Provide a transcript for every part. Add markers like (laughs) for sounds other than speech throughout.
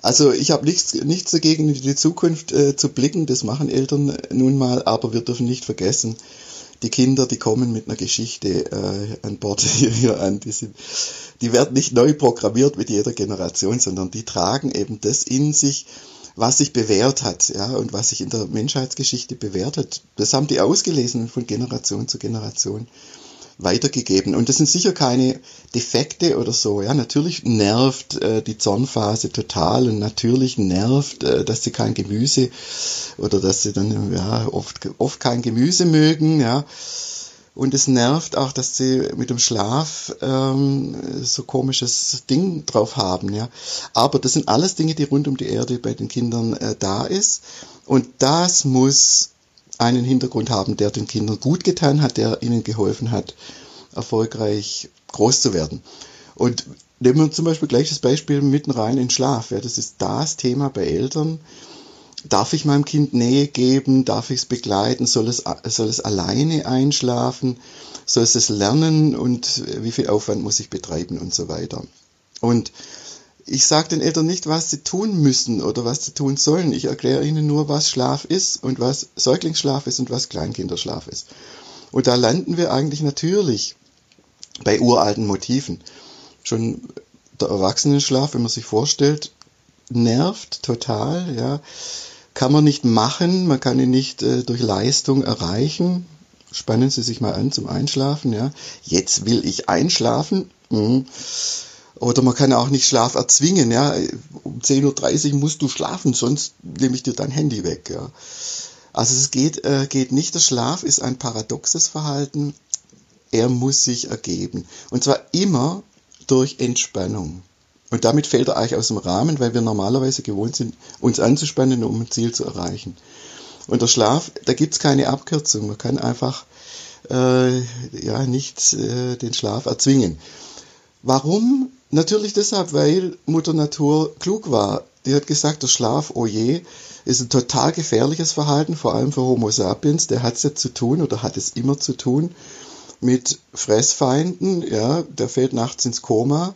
Also ich habe nichts, nichts dagegen, in die Zukunft äh, zu blicken, das machen Eltern nun mal, aber wir dürfen nicht vergessen, die Kinder, die kommen mit einer Geschichte äh, an Bord (laughs) hier, an. Die, sind, die werden nicht neu programmiert mit jeder Generation, sondern die tragen eben das in sich, was sich bewährt hat, ja, und was sich in der Menschheitsgeschichte bewährt hat. Das haben die ausgelesen von Generation zu Generation weitergegeben. Und das sind sicher keine Defekte oder so. Ja, natürlich nervt äh, die Zornphase total und natürlich nervt, äh, dass sie kein Gemüse oder dass sie dann ja oft oft kein Gemüse mögen. Ja. Und es nervt auch, dass sie mit dem Schlaf ähm, so komisches Ding drauf haben. Ja. Aber das sind alles Dinge, die rund um die Erde bei den Kindern äh, da ist. Und das muss einen Hintergrund haben, der den Kindern gut getan hat, der ihnen geholfen hat, erfolgreich groß zu werden. Und nehmen wir zum Beispiel gleich das Beispiel mitten rein in Schlaf. Ja, das ist das Thema bei Eltern. Darf ich meinem Kind Nähe geben? Darf ich es begleiten? Soll es, soll es alleine einschlafen? Soll es es lernen? Und wie viel Aufwand muss ich betreiben und so weiter? Und ich sage den Eltern nicht, was sie tun müssen oder was sie tun sollen. Ich erkläre ihnen nur, was Schlaf ist und was Säuglingsschlaf ist und was Kleinkinderschlaf ist. Und da landen wir eigentlich natürlich bei uralten Motiven. Schon der Erwachsenenschlaf, wenn man sich vorstellt, nervt total, ja. Kann man nicht machen, man kann ihn nicht äh, durch Leistung erreichen. Spannen Sie sich mal an zum Einschlafen, ja. Jetzt will ich einschlafen. Mhm. Oder man kann auch nicht Schlaf erzwingen, ja. Um 10.30 Uhr musst du schlafen, sonst nehme ich dir dein Handy weg, ja. Also es geht, äh, geht nicht. Der Schlaf ist ein paradoxes Verhalten. Er muss sich ergeben. Und zwar immer durch Entspannung. Und damit fällt er eigentlich aus dem Rahmen, weil wir normalerweise gewohnt sind, uns anzuspannen, um ein Ziel zu erreichen. Und der Schlaf, da gibt's keine Abkürzung. Man kann einfach äh, ja nicht äh, den Schlaf erzwingen. Warum Natürlich deshalb, weil Mutter Natur klug war. Die hat gesagt, der Schlaf, oh je, ist ein total gefährliches Verhalten, vor allem für Homo sapiens. Der hat es ja zu tun oder hat es immer zu tun mit Fressfeinden. Ja, der fällt nachts ins Koma.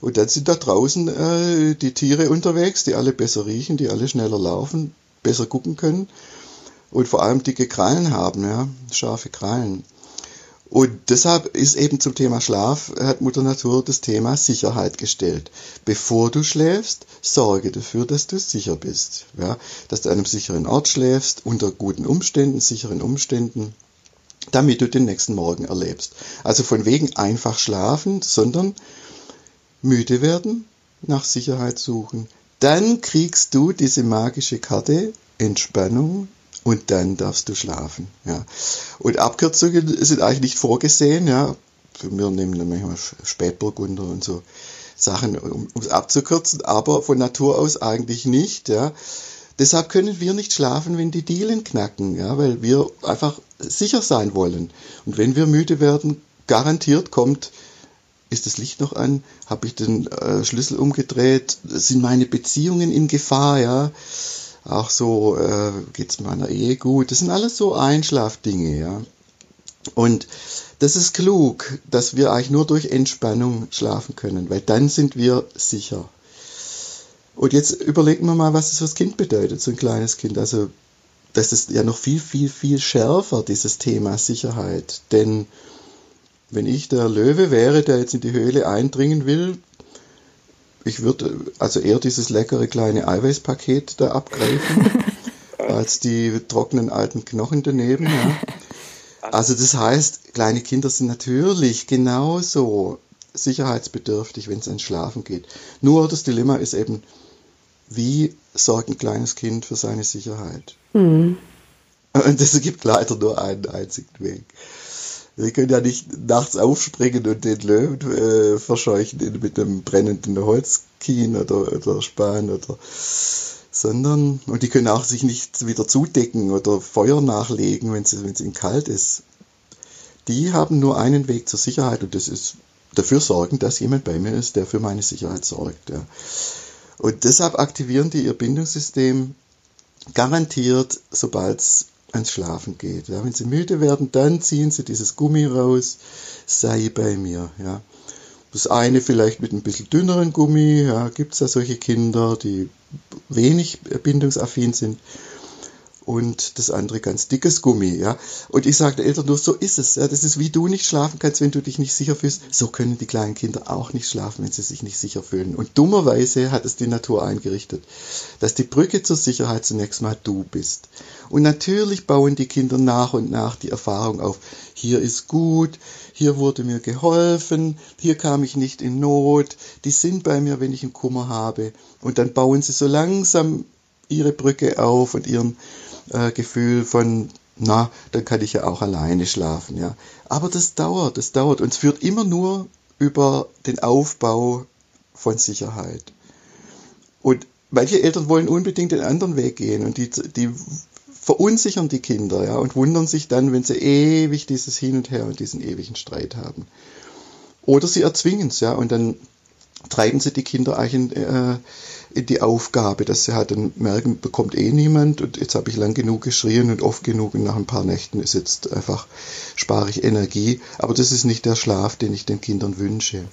Und dann sind da draußen äh, die Tiere unterwegs, die alle besser riechen, die alle schneller laufen, besser gucken können und vor allem dicke Krallen haben, ja, scharfe Krallen. Und deshalb ist eben zum Thema Schlaf, hat Mutter Natur das Thema Sicherheit gestellt. Bevor du schläfst, sorge dafür, dass du sicher bist. Ja, dass du an einem sicheren Ort schläfst, unter guten Umständen, sicheren Umständen, damit du den nächsten Morgen erlebst. Also von wegen einfach schlafen, sondern müde werden, nach Sicherheit suchen. Dann kriegst du diese magische Karte Entspannung, und dann darfst du schlafen. Ja. Und Abkürzungen sind eigentlich nicht vorgesehen. Ja. Wir nehmen dann manchmal Spätburgunder und so Sachen, um es abzukürzen, aber von Natur aus eigentlich nicht. Ja. Deshalb können wir nicht schlafen, wenn die Dielen knacken, ja, weil wir einfach sicher sein wollen. Und wenn wir müde werden, garantiert kommt, ist das Licht noch an, habe ich den äh, Schlüssel umgedreht, sind meine Beziehungen in Gefahr, ja auch so, äh, geht's meiner Ehe gut. Das sind alles so Einschlafdinge, ja. Und das ist klug, dass wir eigentlich nur durch Entspannung schlafen können, weil dann sind wir sicher. Und jetzt überlegen wir mal, was das fürs Kind bedeutet, so ein kleines Kind. Also, das ist ja noch viel, viel, viel schärfer, dieses Thema Sicherheit. Denn wenn ich der Löwe wäre, der jetzt in die Höhle eindringen will, ich würde also eher dieses leckere kleine Eiweißpaket da abgreifen, (laughs) als die trockenen alten Knochen daneben. Ja. Also das heißt, kleine Kinder sind natürlich genauso sicherheitsbedürftig, wenn es ans Schlafen geht. Nur das Dilemma ist eben, wie sorgt ein kleines Kind für seine Sicherheit? Mhm. Und es gibt leider nur einen einzigen Weg. Wir können ja nicht nachts aufspringen und den Löwen äh, verscheuchen mit einem brennenden Holzkien oder, oder Span oder sondern und die können auch sich nicht wieder zudecken oder Feuer nachlegen, wenn es ihnen kalt ist. Die haben nur einen Weg zur Sicherheit und das ist dafür sorgen, dass jemand bei mir ist, der für meine Sicherheit sorgt. Ja. Und deshalb aktivieren die ihr Bindungssystem garantiert, sobald es ans Schlafen geht. Ja, wenn sie müde werden, dann ziehen sie dieses Gummi raus, sei bei mir. Ja. Das eine vielleicht mit ein bisschen dünneren Gummi, ja, gibt es ja solche Kinder, die wenig bindungsaffin sind und das andere ganz dickes Gummi, ja. Und ich sage den Eltern nur, so ist es, ja. Das ist wie du nicht schlafen kannst, wenn du dich nicht sicher fühlst. So können die kleinen Kinder auch nicht schlafen, wenn sie sich nicht sicher fühlen. Und dummerweise hat es die Natur eingerichtet, dass die Brücke zur Sicherheit zunächst mal du bist. Und natürlich bauen die Kinder nach und nach die Erfahrung auf. Hier ist gut, hier wurde mir geholfen, hier kam ich nicht in Not, die sind bei mir, wenn ich einen Kummer habe. Und dann bauen sie so langsam ihre Brücke auf und ihren äh, Gefühl von, na, dann kann ich ja auch alleine schlafen, ja. Aber das dauert, das dauert und es führt immer nur über den Aufbau von Sicherheit. Und manche Eltern wollen unbedingt den anderen Weg gehen und die, die verunsichern die Kinder, ja, und wundern sich dann, wenn sie ewig dieses Hin und Her und diesen ewigen Streit haben. Oder sie erzwingen es, ja, und dann treiben sie die Kinder eigentlich in, äh, in die Aufgabe, dass sie halt dann merken, bekommt eh niemand und jetzt habe ich lang genug geschrien und oft genug und nach ein paar Nächten ist jetzt einfach, spare ich Energie. Aber das ist nicht der Schlaf, den ich den Kindern wünsche.